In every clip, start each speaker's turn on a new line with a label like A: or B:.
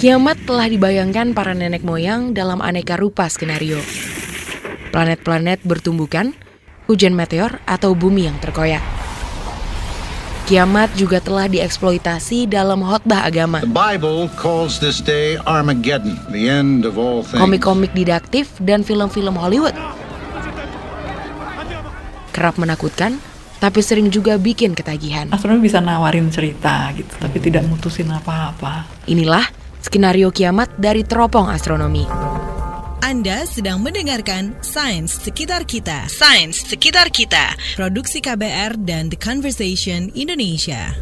A: Kiamat telah dibayangkan para nenek moyang dalam aneka rupa skenario. Planet-planet bertumbukan, hujan meteor, atau bumi yang terkoyak. Kiamat juga telah dieksploitasi dalam khotbah agama.
B: The Bible calls this day Armageddon, the end of all things.
A: Komik-komik didaktif dan film-film Hollywood. Kerap menakutkan, tapi sering juga bikin ketagihan.
C: Astronomi bisa nawarin cerita gitu, tapi tidak mutusin apa-apa.
A: Inilah skenario kiamat dari teropong astronomi.
D: Anda sedang mendengarkan Sains Sekitar Kita. Sains Sekitar Kita. Produksi KBR dan The Conversation Indonesia.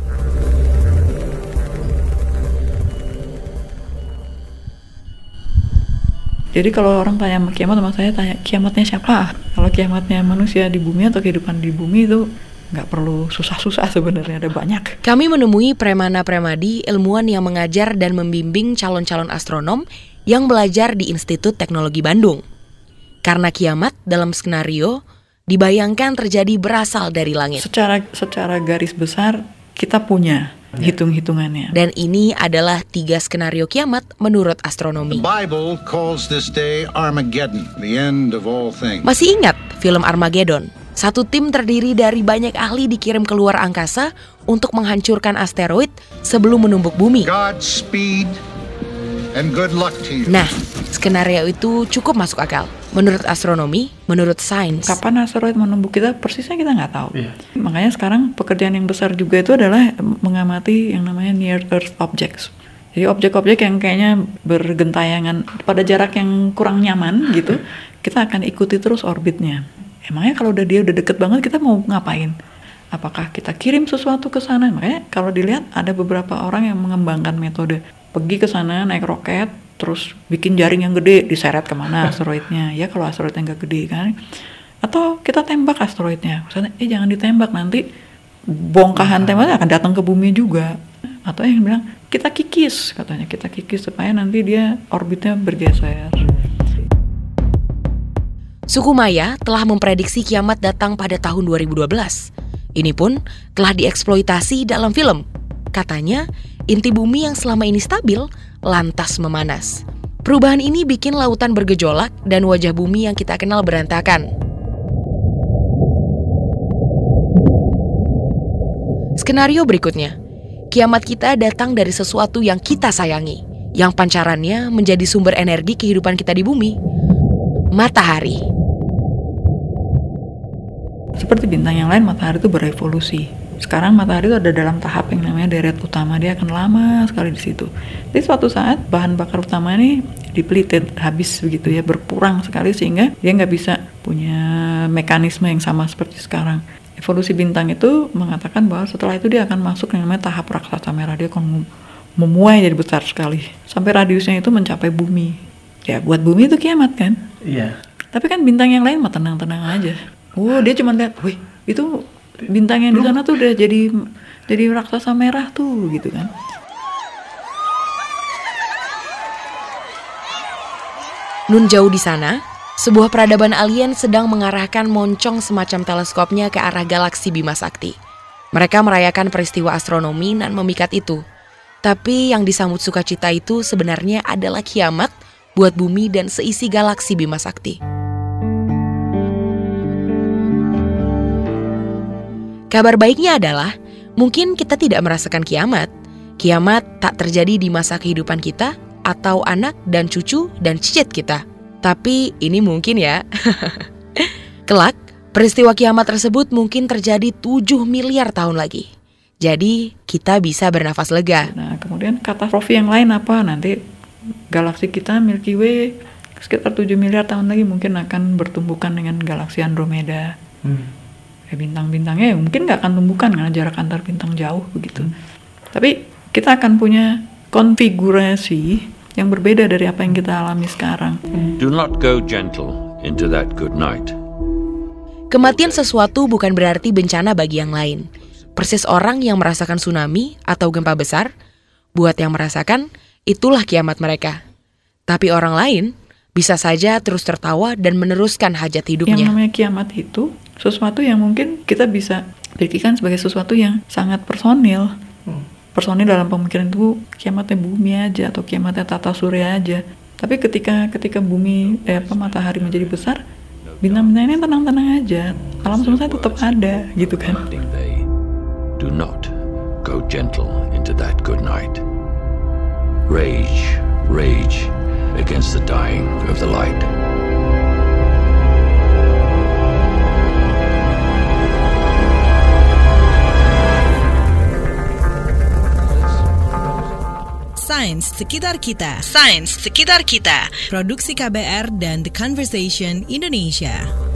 C: Jadi kalau orang tanya kiamat sama saya tanya kiamatnya siapa? Kalau kiamatnya manusia di bumi atau kehidupan di bumi itu nggak perlu susah-susah sebenarnya ada banyak.
A: Kami menemui Premana Premadi, ilmuwan yang mengajar dan membimbing calon-calon astronom yang belajar di Institut Teknologi Bandung. Karena kiamat dalam skenario dibayangkan terjadi berasal dari langit.
C: Secara secara garis besar kita punya hitung-hitungannya.
A: Dan ini adalah tiga skenario kiamat menurut astronomi.
B: The Bible calls this day Armageddon, the end of all things.
A: Masih ingat film Armageddon? Satu tim terdiri dari banyak ahli dikirim keluar angkasa untuk menghancurkan asteroid sebelum menumbuk bumi.
B: Godspeed and good luck to you.
A: Nah, skenario itu cukup masuk akal. Menurut astronomi, menurut sains.
C: Kapan asteroid menumbuk kita persisnya kita nggak tahu. Makanya sekarang pekerjaan yang besar juga itu adalah mengamati yang namanya near Earth objects. Jadi objek-objek yang kayaknya bergentayangan pada jarak yang kurang nyaman gitu, kita akan ikuti terus orbitnya. Emangnya kalau udah dia udah deket banget kita mau ngapain? Apakah kita kirim sesuatu ke sana? Makanya kalau dilihat ada beberapa orang yang mengembangkan metode pergi ke sana naik roket, terus bikin jaring yang gede diseret ke mana asteroidnya. Ya kalau asteroidnya nggak gede kan. Atau kita tembak asteroidnya. Misalnya, eh jangan ditembak nanti bongkahan tembaknya akan datang ke bumi juga. Atau yang bilang kita kikis katanya kita kikis supaya nanti dia orbitnya bergeser.
A: Suku Maya telah memprediksi kiamat datang pada tahun 2012. Ini pun telah dieksploitasi dalam film. Katanya, inti bumi yang selama ini stabil lantas memanas. Perubahan ini bikin lautan bergejolak dan wajah bumi yang kita kenal berantakan. Skenario berikutnya, kiamat kita datang dari sesuatu yang kita sayangi, yang pancarannya menjadi sumber energi kehidupan kita di bumi. Matahari.
C: Seperti bintang yang lain, matahari itu berevolusi. Sekarang matahari itu ada dalam tahap yang namanya deret utama, dia akan lama sekali di situ. Jadi suatu saat bahan bakar utama ini depleted, habis begitu ya, berkurang sekali sehingga dia nggak bisa punya mekanisme yang sama seperti sekarang. Evolusi bintang itu mengatakan bahwa setelah itu dia akan masuk yang namanya tahap raksasa merah, dia akan memuai jadi besar sekali. Sampai radiusnya itu mencapai bumi. Ya buat bumi itu kiamat kan?
E: Iya.
C: Tapi kan bintang yang lain mah tenang-tenang aja. Oh dia cuma lihat, wih itu bintang yang di sana tuh udah jadi jadi raksasa merah tuh gitu kan.
A: Nun jauh di sana, sebuah peradaban alien sedang mengarahkan moncong semacam teleskopnya ke arah galaksi Bima Sakti. Mereka merayakan peristiwa astronomi dan memikat itu. Tapi yang disambut sukacita itu sebenarnya adalah kiamat buat bumi dan seisi galaksi Bima Sakti. Kabar baiknya adalah, mungkin kita tidak merasakan kiamat. Kiamat tak terjadi di masa kehidupan kita atau anak dan cucu dan cicit kita. Tapi ini mungkin ya. Kelak, peristiwa kiamat tersebut mungkin terjadi 7 miliar tahun lagi. Jadi, kita bisa bernafas lega.
C: Nah kemudian katastrofi yang lain apa? Nanti galaksi kita Milky Way sekitar 7 miliar tahun lagi mungkin akan bertumbukan dengan galaksi Andromeda.
E: Hmm.
C: Ya, bintang-bintangnya ya mungkin nggak akan tumbukan karena jarak antar bintang jauh begitu. Tapi kita akan punya konfigurasi yang berbeda dari apa yang kita alami sekarang.
F: Do not go gentle into that good night.
A: Kematian sesuatu bukan berarti bencana bagi yang lain. Persis orang yang merasakan tsunami atau gempa besar, buat yang merasakan, itulah kiamat mereka. Tapi orang lain bisa saja terus tertawa dan meneruskan hajat
C: Yang
A: hidupnya.
C: namanya kiamat itu sesuatu yang mungkin kita bisa pikirkan sebagai sesuatu yang sangat personil. personil dalam pemikiran itu kiamatnya bumi aja atau kiamatnya tata surya aja. Tapi ketika ketika bumi eh apa matahari menjadi besar, bintang-bintang ini tenang-tenang aja. Alam semesta tetap ada gitu kan.
F: Do not go gentle into that good night. Rage, rage against the dying of the light.
D: Sains Sekitar Kita. Sains Sekitar Kita. Produksi KBR dan The Conversation Indonesia.